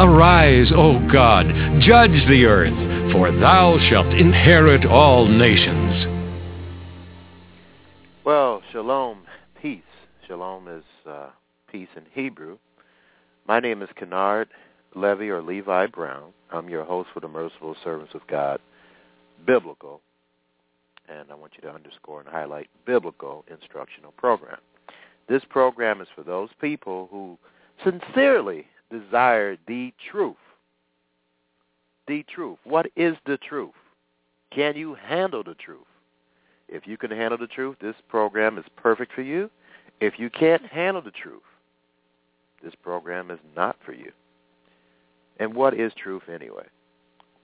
Arise, O God, judge the earth, for thou shalt inherit all nations. Well, shalom, peace. Shalom is uh, peace in Hebrew. My name is Kennard Levy or Levi Brown. I'm your host for the Merciful Servants of God, Biblical, and I want you to underscore and highlight Biblical Instructional Program. This program is for those people who sincerely desire the truth. The truth. What is the truth? Can you handle the truth? If you can handle the truth, this program is perfect for you. If you can't handle the truth, this program is not for you. And what is truth anyway?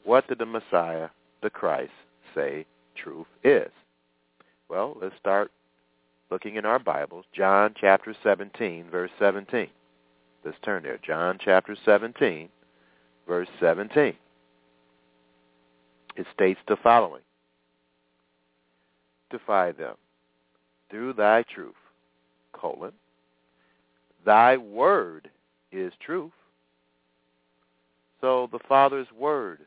What did the Messiah, the Christ, say truth is? Well, let's start looking in our Bibles. John chapter 17, verse 17. Let's turn there. John chapter 17, verse 17. It states the following. Defy them through thy truth, colon. Thy word is truth. So the Father's word,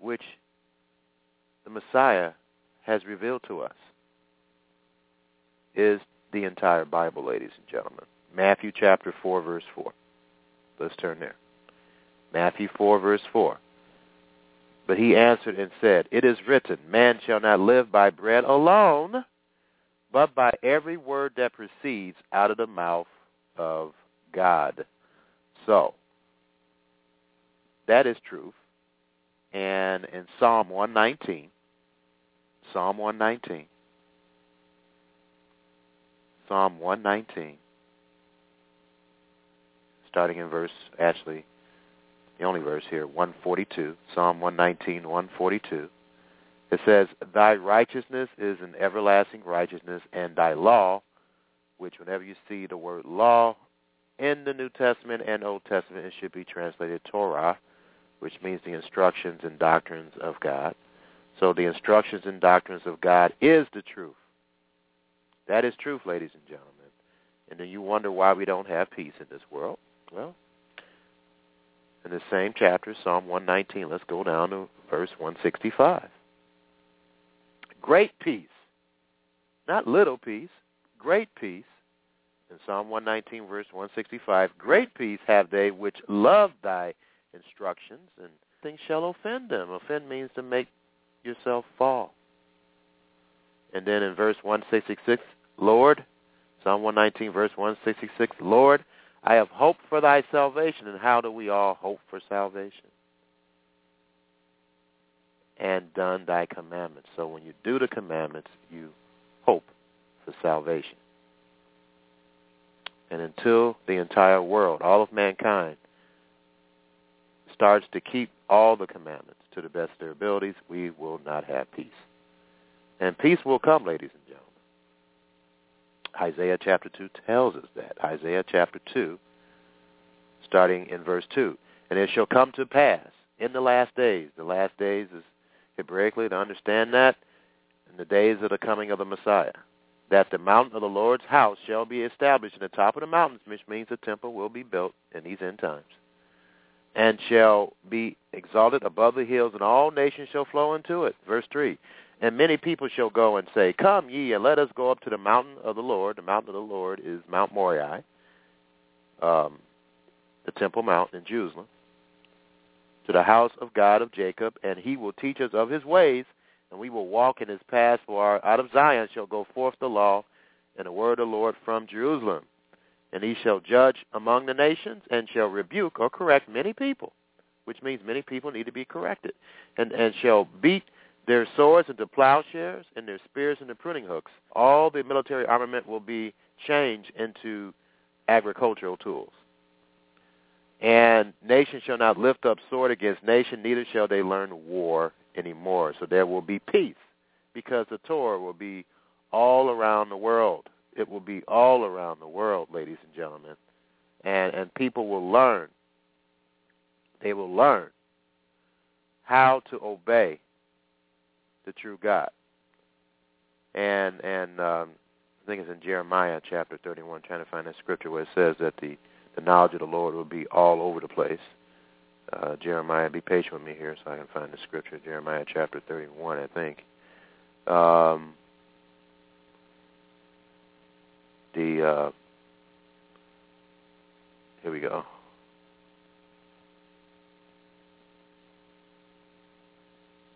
which the Messiah has revealed to us, is the entire Bible, ladies and gentlemen. Matthew chapter 4, verse 4. Let's turn there. Matthew 4, verse 4. But he answered and said, It is written, Man shall not live by bread alone, but by every word that proceeds out of the mouth of God. So, that is truth. And in Psalm 119, Psalm 119, Psalm 119, starting in verse, actually, the only verse here, 142, Psalm 119, 142. It says, Thy righteousness is an everlasting righteousness, and thy law, which whenever you see the word law in the New Testament and Old Testament, it should be translated Torah, which means the instructions and doctrines of God. So the instructions and doctrines of God is the truth. That is truth, ladies and gentlemen. And then you wonder why we don't have peace in this world. Well, in the same chapter, Psalm 119, let's go down to verse 165. Great peace, not little peace, great peace. In Psalm 119, verse 165, great peace have they which love thy instructions, and things shall offend them. Offend means to make yourself fall. And then in verse 166, Lord, Psalm 119, verse 166, Lord, I have hoped for thy salvation. And how do we all hope for salvation? And done thy commandments. So when you do the commandments, you hope for salvation. And until the entire world, all of mankind, starts to keep all the commandments to the best of their abilities, we will not have peace. And peace will come, ladies and. Isaiah chapter 2 tells us that. Isaiah chapter 2, starting in verse 2. And it shall come to pass in the last days. The last days is Hebraically to understand that in the days of the coming of the Messiah. That the mountain of the Lord's house shall be established in the top of the mountains, which means the temple will be built in these end times. And shall be exalted above the hills, and all nations shall flow into it. Verse 3. And many people shall go and say, Come ye, and let us go up to the mountain of the Lord. The mountain of the Lord is Mount Moriah, um, the Temple Mount in Jerusalem. to the house of God of Jacob, and he will teach us of his ways, and we will walk in his paths. For out of Zion shall go forth the law and the word of the Lord from Jerusalem. And he shall judge among the nations and shall rebuke or correct many people, which means many people need to be corrected, and, and shall beat their swords into plowshares and their spears into pruning hooks. All the military armament will be changed into agricultural tools. And nation shall not lift up sword against nation, neither shall they learn war anymore. So there will be peace because the Torah will be all around the world. It will be all around the world, ladies and gentlemen. And and people will learn. They will learn how to obey the true God. And and um, I think it's in Jeremiah chapter 31, trying to find that scripture where it says that the the knowledge of the Lord will be all over the place. Uh, Jeremiah, be patient with me here so I can find the scripture. Jeremiah chapter 31, I think. Um, the uh, here we go.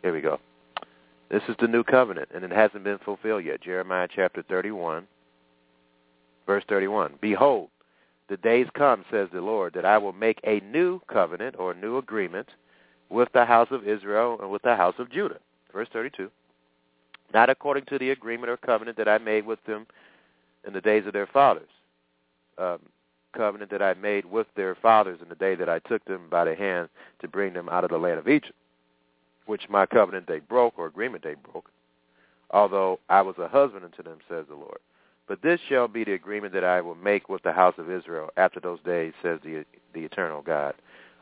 Here we go. This is the new covenant, and it hasn't been fulfilled yet. Jeremiah chapter 31, verse 31. Behold, the days come, says the Lord, that I will make a new covenant or new agreement with the house of Israel and with the house of Judah. Verse 32. Not according to the agreement or covenant that I made with them in the days of their fathers. Um, covenant that I made with their fathers in the day that I took them by the hand to bring them out of the land of Egypt, which my covenant they broke or agreement they broke, although I was a husband unto them, says the Lord. But this shall be the agreement that I will make with the house of Israel after those days, says the, the eternal God.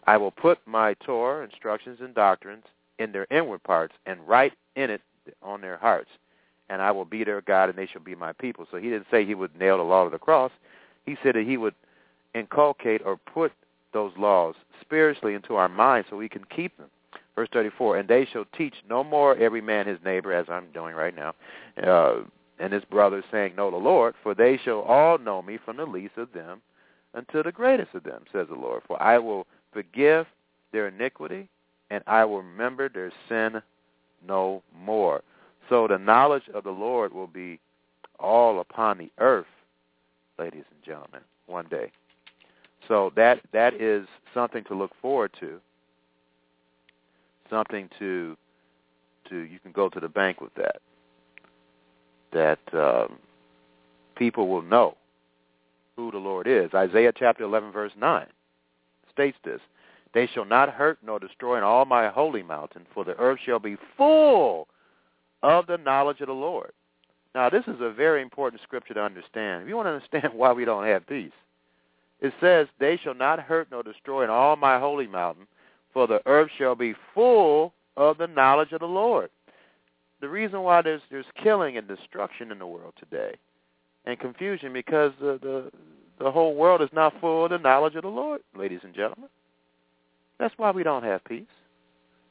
I will put my Torah, instructions, and doctrines in their inward parts and write in it on their hearts. And I will be their God, and they shall be my people. So he didn't say he would nail the law to the cross. He said that he would inculcate or put those laws spiritually into our minds so we can keep them. Verse 34, and they shall teach no more every man his neighbor, as I'm doing right now, uh, and his brother, saying, Know the Lord, for they shall all know me from the least of them unto the greatest of them, says the Lord. For I will forgive their iniquity, and I will remember their sin no more. So the knowledge of the Lord will be all upon the earth, ladies and gentlemen, one day. So that that is something to look forward to. Something to to you can go to the bank with that that um, people will know who the Lord is. Isaiah chapter 11, verse 9 states this. They shall not hurt nor destroy in all my holy mountain, for the earth shall be full of the knowledge of the Lord. Now, this is a very important scripture to understand. If you want to understand why we don't have peace, it says, They shall not hurt nor destroy in all my holy mountain, for the earth shall be full of the knowledge of the Lord the reason why there's there's killing and destruction in the world today, and confusion because the the the whole world is not full of the knowledge of the Lord, ladies and gentlemen. That's why we don't have peace.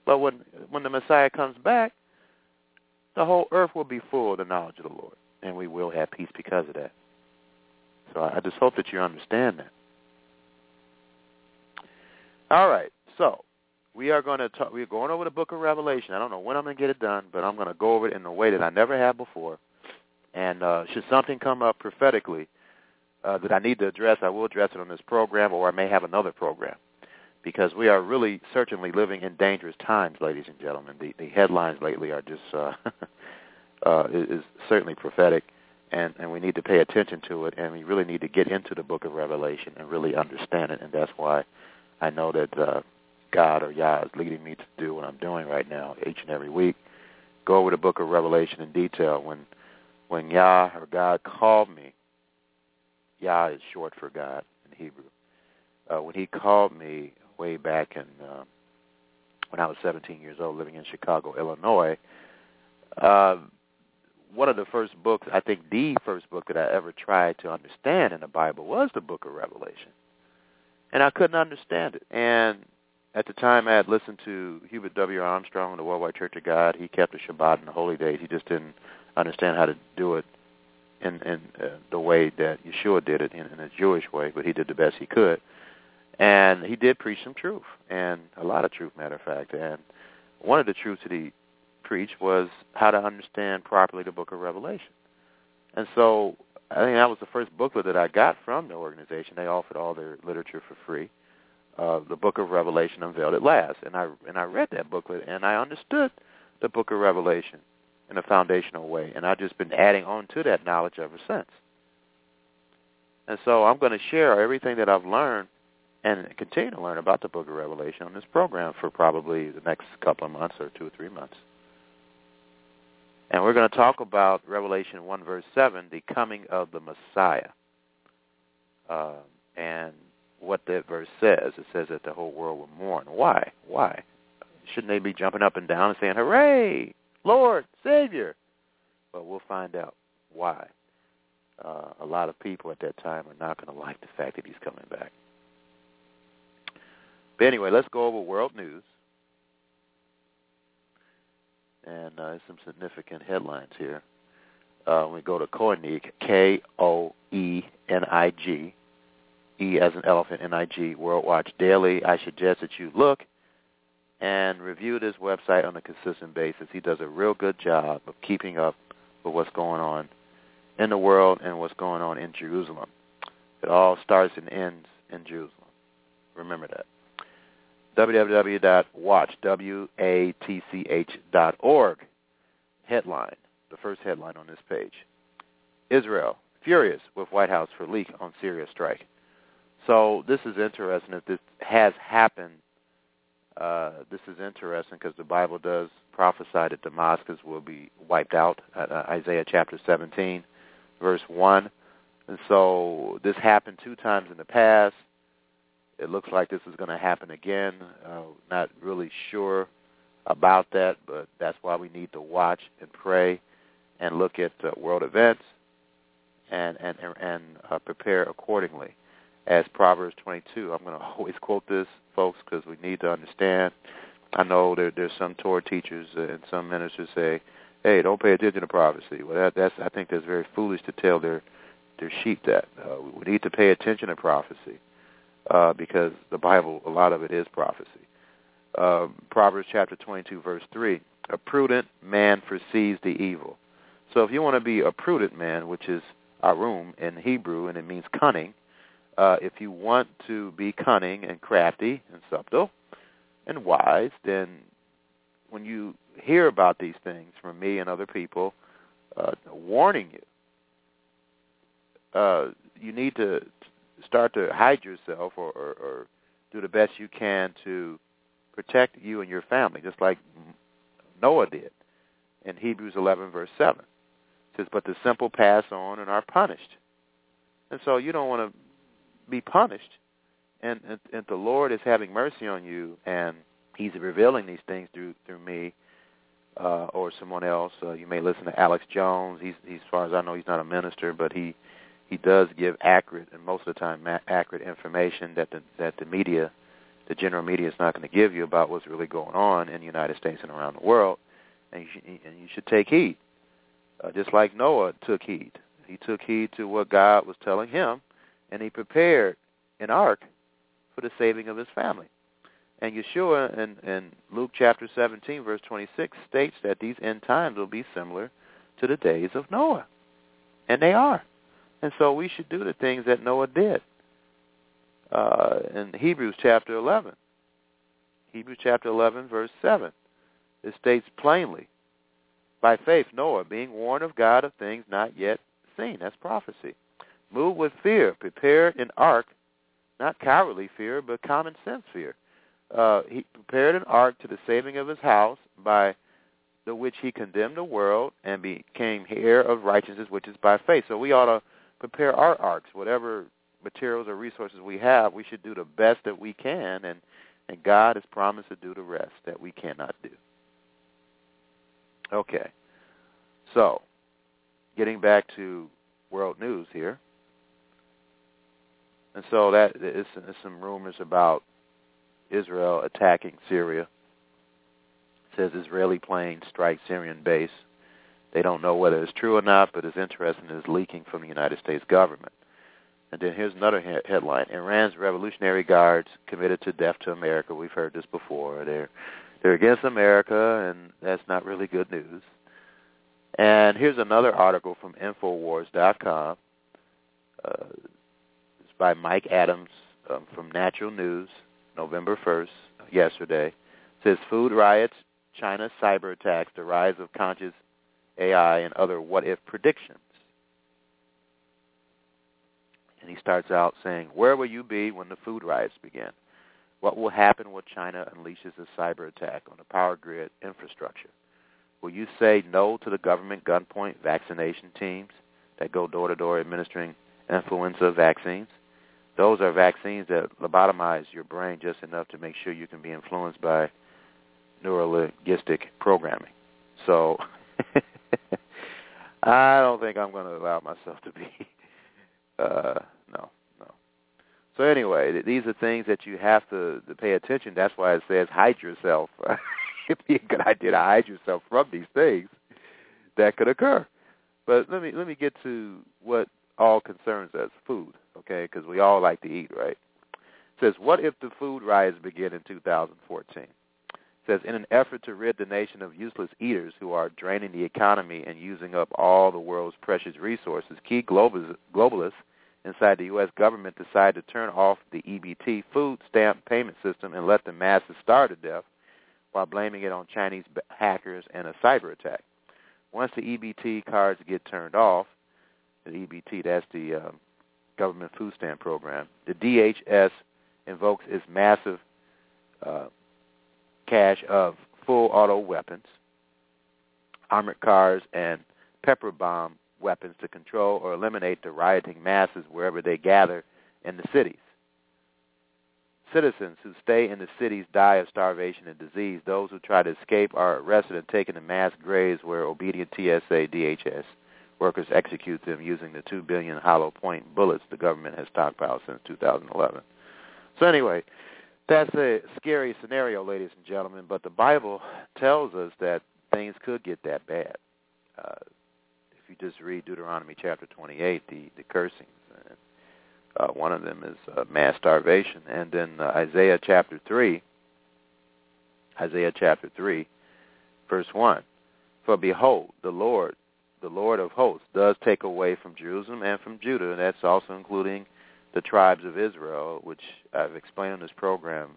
But when when the Messiah comes back, the whole earth will be full of the knowledge of the Lord, and we will have peace because of that. So I just hope that you understand that. All right. So we are going to talk, we're going over the book of Revelation. I don't know when I'm going to get it done, but I'm going to go over it in a way that I never have before. And uh, should something come up prophetically uh, that I need to address, I will address it on this program, or I may have another program, because we are really certainly living in dangerous times, ladies and gentlemen. The, the headlines lately are just uh, uh, is certainly prophetic, and and we need to pay attention to it, and we really need to get into the book of Revelation and really understand it, and that's why I know that. Uh, God or Yah is leading me to do what I'm doing right now each and every week. Go over the book of Revelation in detail. When when Yah or God called me, Yah is short for God in Hebrew. Uh, when he called me way back in uh, when I was 17 years old, living in Chicago, Illinois, uh, one of the first books, I think the first book that I ever tried to understand in the Bible was the book of Revelation. And I couldn't understand it. And at the time I had listened to Herbert W. Armstrong and the Worldwide Church of God. He kept the Shabbat and the holy days. He just didn't understand how to do it in in uh, the way that Yeshua did it in, in a Jewish way, but he did the best he could. And he did preach some truth, and a lot of truth, matter of fact. And one of the truths that he preached was how to understand properly the book of Revelation. And so I think that was the first booklet that I got from the organization. They offered all their literature for free. Uh, the Book of Revelation unveiled at last, and I and I read that booklet and I understood the Book of Revelation in a foundational way, and I've just been adding on to that knowledge ever since. And so I'm going to share everything that I've learned and continue to learn about the Book of Revelation on this program for probably the next couple of months or two or three months. And we're going to talk about Revelation 1 verse 7, the coming of the Messiah. Uh, and what that verse says. It says that the whole world will mourn. Why? Why? Shouldn't they be jumping up and down and saying, hooray, Lord, Savior? But we'll find out why. Uh, a lot of people at that time are not going to like the fact that he's coming back. But anyway, let's go over world news and uh, some significant headlines here. Uh, we go to Koenig, K-O-E-N-I-G, E as an elephant, N-I-G, World Watch Daily. I suggest that you look and review this website on a consistent basis. He does a real good job of keeping up with what's going on in the world and what's going on in Jerusalem. It all starts and ends in Jerusalem. Remember that www.watch.org. Headline, the first headline on this page. Israel, furious with White House for leak on Syria strike. So this is interesting if this has happened. Uh, this is interesting because the Bible does prophesy that Damascus will be wiped out. Uh, uh Isaiah chapter 17, verse 1. And so this happened two times in the past. It looks like this is going to happen again. Uh, not really sure about that, but that's why we need to watch and pray and look at uh, world events and and and uh, prepare accordingly. As Proverbs 22, I'm going to always quote this, folks, because we need to understand. I know there, there's some Torah teachers and some ministers say, "Hey, don't pay attention to prophecy." Well, that, that's I think that's very foolish to tell their their sheep that. Uh, we need to pay attention to prophecy uh, because the Bible, a lot of it is prophecy. Uh, Proverbs chapter 22, verse 3, a prudent man foresees the evil. So if you want to be a prudent man, which is arum in Hebrew, and it means cunning, uh, if you want to be cunning and crafty and subtle and wise, then when you hear about these things from me and other people uh, warning you, uh, you need to start to hide yourself or, or, or do the best you can to protect you and your family, just like Noah did in Hebrews 11, verse 7. It says, but the simple pass on and are punished. And so you don't want to be punished. And, and, and the Lord is having mercy on you, and he's revealing these things through through me uh, or someone else. Uh, you may listen to Alex Jones. He's, he's, as far as I know, he's not a minister, but he he does give accurate and most of the time accurate information that the that the media, the general media, is not going to give you about what's really going on in the United States and around the world, and you should, and you should take heed, uh, just like Noah took heed. He took heed to what God was telling him, and he prepared an ark for the saving of his family. And Yeshua in, in Luke chapter 17, verse 26, states that these end times will be similar to the days of Noah. And they are. And so we should do the things that Noah did. Uh, in Hebrews chapter 11, Hebrews chapter 11, verse 7, it states plainly, by faith Noah, being warned of God of things not yet seen, that's prophecy, moved with fear, prepared an ark, not cowardly fear, but common sense fear. Uh, he prepared an ark to the saving of his house by the which he condemned the world and became heir of righteousness, which is by faith. So we ought to prepare our arks, whatever materials or resources we have, we should do the best that we can, and and God has promised to do the rest that we cannot do. Okay, so getting back to world news here, and so that is some rumors about Israel attacking Syria. It says Israeli plane strike Syrian base. They don't know whether it's true or not, but it's interesting it's leaking from the United States government. And then here's another he- headline: Iran's Revolutionary Guards committed to death to America. We've heard this before. They're they're against America, and that's not really good news. And here's another article from Infowars.com. Uh, by Mike Adams um, from Natural News, November 1st, yesterday. Says food riots, China cyber attacks, the rise of conscious AI, and other what-if predictions. And he starts out saying, where will you be when the food riots begin? What will happen when China unleashes a cyber attack on the power grid infrastructure? Will you say no to the government gunpoint vaccination teams that go door to door administering influenza vaccines? Those are vaccines that lobotomize your brain just enough to make sure you can be influenced by neurolinguistic programming. So I don't think I'm going to allow myself to be. Uh, no, no. So anyway, these are things that you have to, to pay attention. That's why it says hide yourself. It'd be a good idea to hide yourself from these things that could occur. But let me let me get to what all concerns us: food, okay? Because we all like to eat, right? It says, what if the food riots begin in 2014? says, in an effort to rid the nation of useless eaters who are draining the economy and using up all the world's precious resources, key globalists inside the U.S. government decided to turn off the EBT food stamp payment system and let the masses starve to death while blaming it on Chinese hackers and a cyber attack. Once the EBT cards get turned off, the EBT, that's the uh, government food stamp program, the DHS invokes its massive uh, cache of full auto weapons, armored cars, and pepper bomb weapons to control or eliminate the rioting masses wherever they gather in the cities. Citizens who stay in the cities die of starvation and disease. Those who try to escape are arrested and taken to mass graves where obedient TSA DHS workers execute them using the 2 billion hollow point bullets the government has stockpiled since 2011. So anyway, that's a scary scenario, ladies and gentlemen, but the Bible tells us that things could get that bad. Uh, if you just read Deuteronomy chapter 28, the, the cursings, and, uh, one of them is uh, mass starvation. And then uh, Isaiah chapter 3, Isaiah chapter 3, verse 1, For behold, the Lord, the Lord of hosts, does take away from Jerusalem and from Judah, and that's also including the tribes of Israel, which I've explained in this program.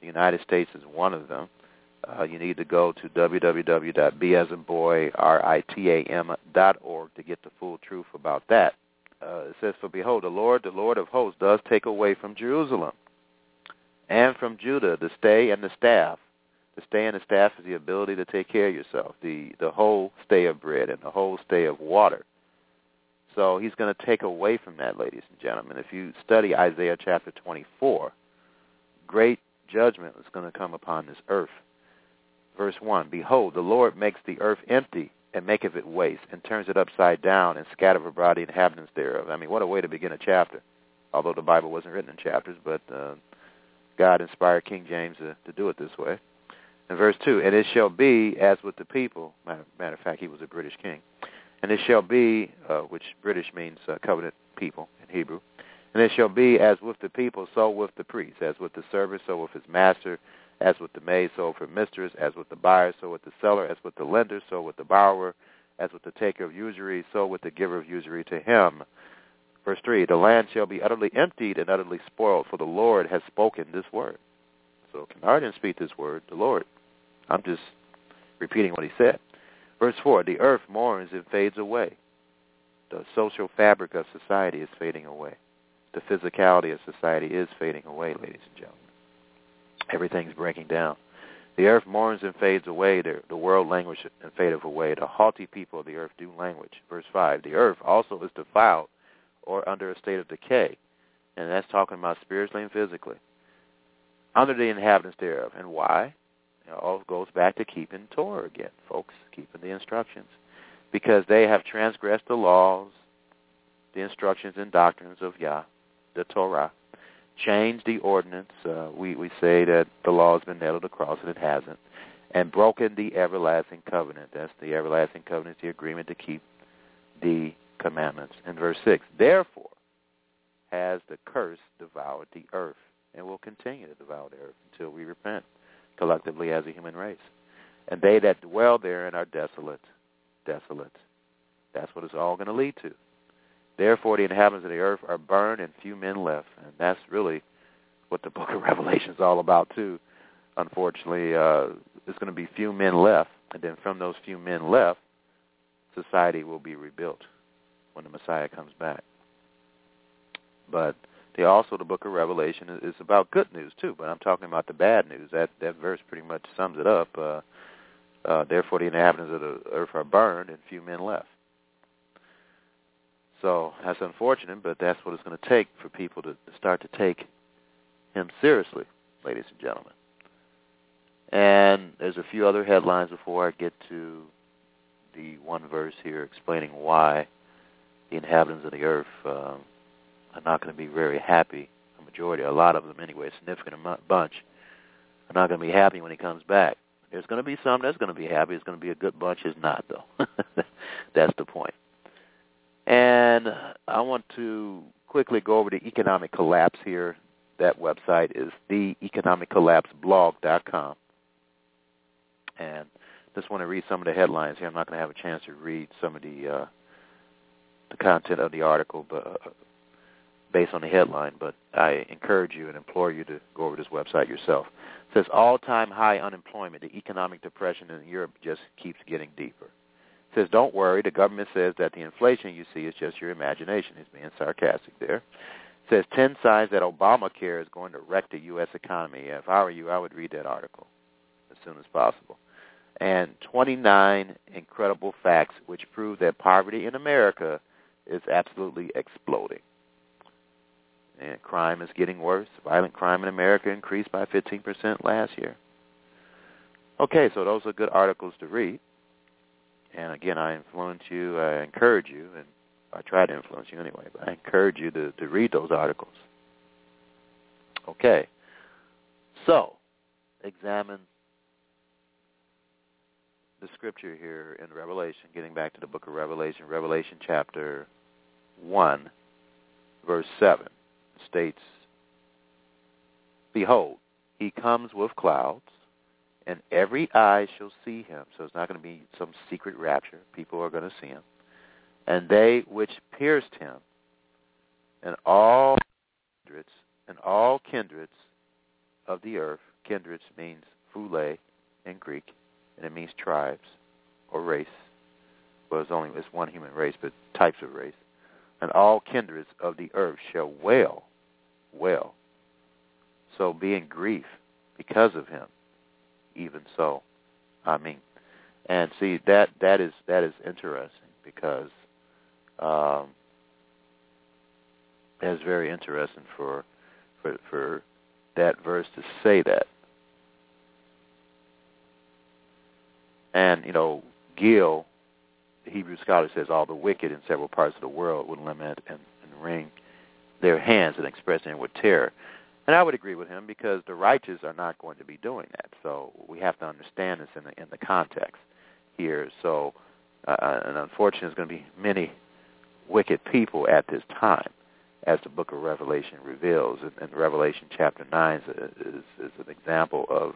The United States is one of them. Uh, you need to go to www.basandboy.ritam.org to get the full truth about that. Uh, it says, For behold, the Lord, the Lord of hosts, does take away from Jerusalem and from Judah the stay and the staff. The stay and the staff is the ability to take care of yourself, the, the whole stay of bread and the whole stay of water. So he's going to take away from that, ladies and gentlemen. If you study Isaiah chapter 24, great judgment is going to come upon this earth. Verse 1, Behold, the Lord makes the earth empty and maketh it waste, and turns it upside down, and scattereth abroad the inhabitants thereof. I mean, what a way to begin a chapter. Although the Bible wasn't written in chapters, but uh, God inspired King James to, to do it this way. And verse 2, And it shall be as with the people. Matter, matter of fact, he was a British king. And it shall be, uh, which British means uh, covenant people in Hebrew, and it shall be as with the people, so with the priest, as with the servant, so with his master, as with the maid, so with her mistress, as with the buyer, so with the seller, as with the lender, so with the borrower, as with the taker of usury, so with the giver of usury to him. Verse 3, the land shall be utterly emptied and utterly spoiled, for the Lord has spoken this word. So Kennard didn't speak this word, the Lord. I'm just repeating what he said. Verse 4, the earth mourns and fades away. The social fabric of society is fading away. The physicality of society is fading away, ladies and gentlemen. Everything's breaking down. The earth mourns and fades away. The, the world languishes and fadeth away. The haughty people of the earth do language. Verse 5, the earth also is defiled or under a state of decay. And that's talking about spiritually and physically. Under the inhabitants thereof. And why? It all goes back to keeping Torah again, folks, keeping the instructions. Because they have transgressed the laws, the instructions and doctrines of Yah, the Torah, changed the ordinance. Uh, we, we say that the law has been nailed to the cross, and it hasn't. And broken the everlasting covenant. That's the everlasting covenant, the agreement to keep the commandments. In verse 6, therefore has the curse devoured the earth and will continue to devour the earth until we repent collectively as a human race. And they that dwell therein are desolate, desolate. That's what it's all going to lead to. Therefore, the inhabitants of the earth are burned, and few men left. And that's really what the book of Revelation is all about, too. Unfortunately, uh, there's going to be few men left, and then from those few men left, society will be rebuilt when the Messiah comes back. But they also the book of Revelation is about good news too. But I'm talking about the bad news. That that verse pretty much sums it up. Uh, uh, Therefore, the inhabitants of the earth are burned, and few men left. So that's unfortunate, but that's what it's going to take for people to start to take him seriously, ladies and gentlemen. And there's a few other headlines before I get to the one verse here explaining why the inhabitants of the earth uh, are not going to be very happy. A majority, a lot of them anyway, a significant bunch, are not going to be happy when he comes back. There's going to be some that's going to be happy. It's going to be a good bunch is not, though. that's the point. And I want to quickly go over the economic collapse here. That website is theeconomiccollapseblog.com. And just want to read some of the headlines here. I'm not going to have a chance to read some of the uh, the content of the article, but uh, based on the headline. But I encourage you and implore you to go over this website yourself. It says all-time high unemployment. The economic depression in Europe just keeps getting deeper. It says don't worry. The government says that the inflation you see is just your imagination. He's being sarcastic there. It says 10 signs that Obamacare is going to wreck the U.S. economy. If I were you, I would read that article as soon as possible and 29 incredible facts which prove that poverty in America is absolutely exploding. Crime is getting worse. Violent crime in America increased by 15% last year. Okay, so those are good articles to read. And again, I influence you, I encourage you, and I try to influence you anyway, but I encourage you to, to read those articles. Okay, so examine the scripture here in Revelation, getting back to the book of Revelation, Revelation chapter 1, verse 7, states, Behold, he comes with clouds, and every eye shall see him. So it's not going to be some secret rapture. People are going to see him. And they which pierced him, and all kindreds, and all kindreds of the earth, kindreds means phule in Greek, and it means tribes or race. Well, it's only it's one human race, but types of race. And all kindreds of the earth shall wail, wail. So be in grief because of him. Even so, I mean, and see that that is that is interesting because um, it's very interesting for for for that verse to say that And, you know, Gill, the Hebrew scholar, says all the wicked in several parts of the world would lament and, and wring their hands and express with terror. And I would agree with him because the righteous are not going to be doing that. So we have to understand this in the in the context here. So, uh, uh and unfortunately, there's going to be many wicked people at this time, as the Book of Revelation reveals. And, and Revelation chapter nine is, is, is an example of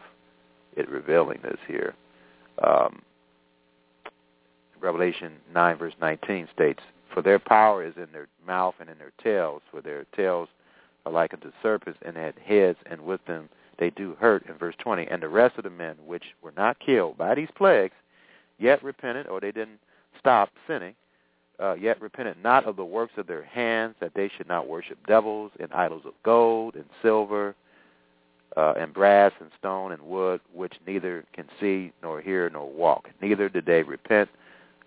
it revealing this here. Um, Revelation 9 verse 19 states, For their power is in their mouth and in their tails, for their tails are like unto serpents and had heads, and with them they do hurt. In verse 20, and the rest of the men which were not killed by these plagues, yet repented, or they didn't stop sinning, uh, yet repented not of the works of their hands, that they should not worship devils and idols of gold and silver uh, and brass and stone and wood, which neither can see nor hear nor walk. Neither did they repent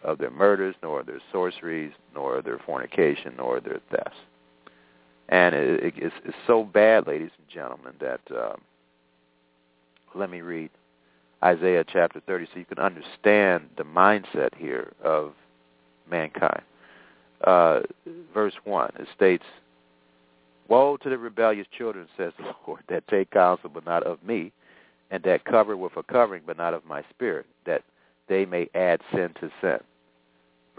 of their murders, nor their sorceries, nor their fornication, nor their thefts. And it, it, it's, it's so bad, ladies and gentlemen, that um, let me read Isaiah chapter 30 so you can understand the mindset here of mankind. Uh, verse 1, it states, Woe to the rebellious children, says the Lord, that take counsel but not of me, and that cover with a covering but not of my spirit, that they may add sin to sin.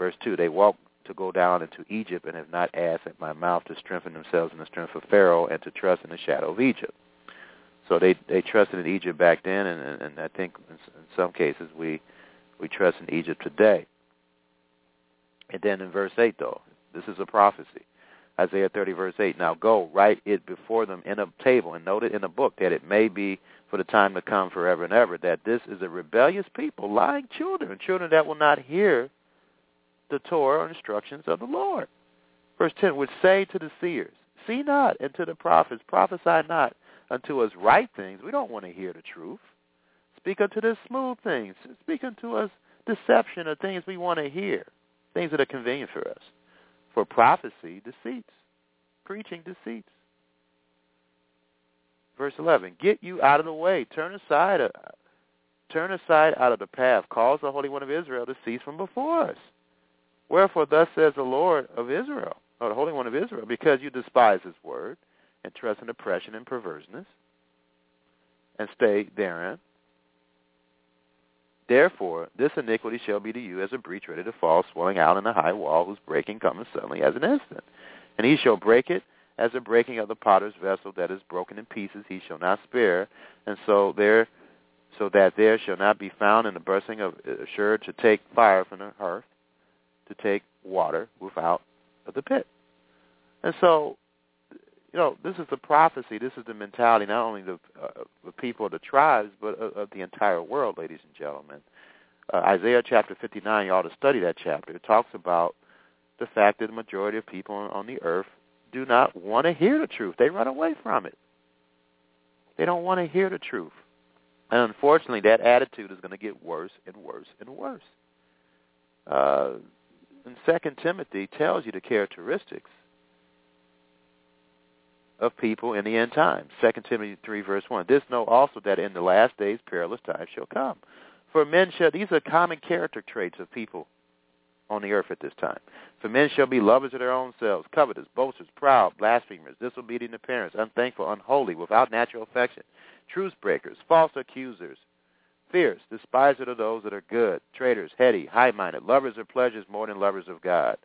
Verse 2, they walk to go down into Egypt and have not asked at my mouth to strengthen themselves in the strength of Pharaoh and to trust in the shadow of Egypt. So they they trusted in Egypt back then, and, and, and I think in, in some cases we we trust in Egypt today. And then in verse 8, though, this is a prophecy. Isaiah 30, verse 8. Now go, write it before them in a table, and note it in a book, that it may be for the time to come forever and ever, that this is a rebellious people, lying children, children that will not hear the Torah or instructions of the Lord. Verse 10, which say to the seers, See not, and to the prophets, prophesy not unto us right things. We don't want to hear the truth. Speak unto us smooth things. Speak unto us deception or things we want to hear, things that are convenient for us. For prophecy, deceits. Preaching, deceits. Verse 11, get you out of the way. Turn aside, uh, turn aside out of the path. Cause the Holy One of Israel to cease from before us. Wherefore thus says the Lord of Israel, or the Holy One of Israel, because you despise his word and trust in oppression and perverseness, and stay therein. Therefore, this iniquity shall be to you as a breach ready to fall, swelling out in the high wall, whose breaking cometh suddenly as an instant. And he shall break it as the breaking of the potter's vessel that is broken in pieces, he shall not spare, and so there, so that there shall not be found in the bursting of sure to take fire from the hearth, to take water without of the pit. And so, you know, this is the prophecy. This is the mentality not only of uh, the people of the tribes, but of, of the entire world, ladies and gentlemen. Uh, Isaiah chapter 59, you ought to study that chapter. It talks about the fact that the majority of people on, on the earth do not want to hear the truth. They run away from it. They don't want to hear the truth. And unfortunately, that attitude is going to get worse and worse and worse. Uh, and Second Timothy tells you the characteristics of people in the end times. Second Timothy three verse one. This know also that in the last days perilous times shall come. For men shall these are common character traits of people on the earth at this time. For men shall be lovers of their own selves, covetous, boasters, proud, blasphemers, disobedient to parents, unthankful, unholy, without natural affection, truce breakers, false accusers, fierce, despisers of those that are good, traitors, heady, high-minded, lovers of pleasures more than lovers of God,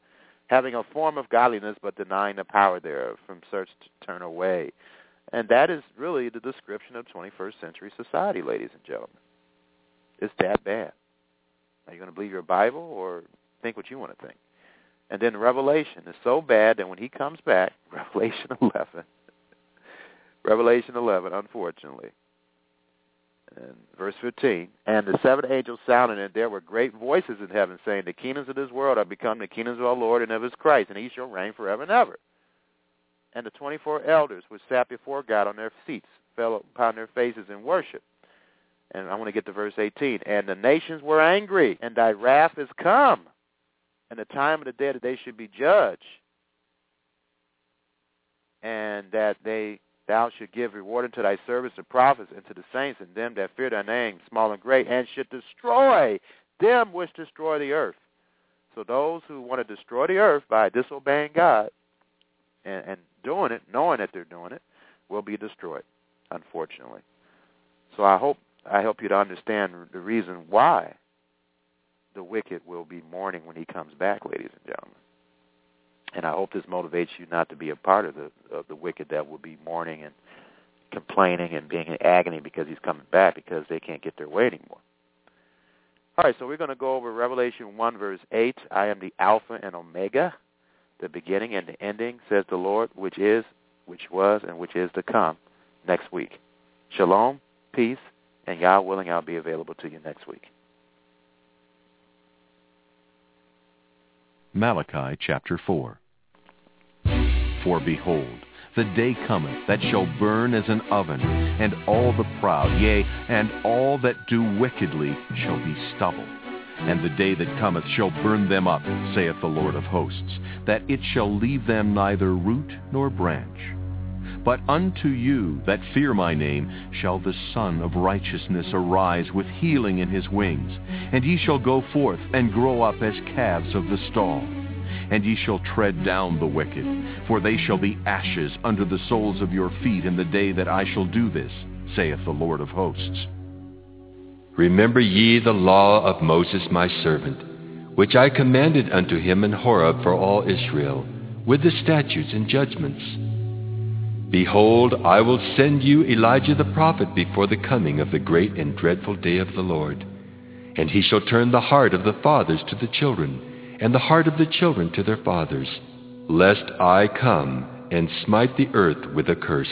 having a form of godliness but denying the power thereof, from such to turn away. And that is really the description of 21st century society, ladies and gentlemen. It's that bad. Are you going to believe your Bible or think what you want to think? And then Revelation is so bad that when he comes back, Revelation 11, Revelation 11, unfortunately, and verse 15, and the seven angels sounded, and there were great voices in heaven saying, the kingdoms of this world are become the kingdoms of our Lord and of his Christ, and he shall reign forever and ever. And the 24 elders which sat before God on their seats fell upon their faces in worship. And I want to get to verse 18. And the nations were angry, and thy wrath is come, and the time of the day that they should be judged, and that they thou should give reward unto thy servants the prophets and to the saints and them that fear thy name, small and great, and should destroy them which destroy the earth. So those who want to destroy the earth by disobeying God and, and doing it, knowing that they're doing it, will be destroyed, unfortunately. So I hope I help you to understand the reason why the wicked will be mourning when he comes back, ladies and gentlemen. And I hope this motivates you not to be a part of the of the wicked that will be mourning and complaining and being in agony because he's coming back because they can't get their way anymore. All right, so we're going to go over Revelation 1, verse 8. I am the Alpha and Omega, the beginning and the ending, says the Lord, which is, which was, and which is to come next week. Shalom, peace, and God willing, I'll be available to you next week. Malachi chapter 4. For behold, the day cometh that shall burn as an oven, and all the proud, yea, and all that do wickedly shall be stubble. And the day that cometh shall burn them up, saith the Lord of hosts, that it shall leave them neither root nor branch. But unto you that fear my name shall the Sun of Righteousness arise with healing in his wings, and ye shall go forth and grow up as calves of the stall. And ye shall tread down the wicked, for they shall be ashes under the soles of your feet in the day that I shall do this, saith the Lord of hosts. Remember ye the law of Moses my servant, which I commanded unto him in Horeb for all Israel, with the statutes and judgments. Behold, I will send you Elijah the prophet before the coming of the great and dreadful day of the Lord. And he shall turn the heart of the fathers to the children, and the heart of the children to their fathers, lest I come and smite the earth with a curse.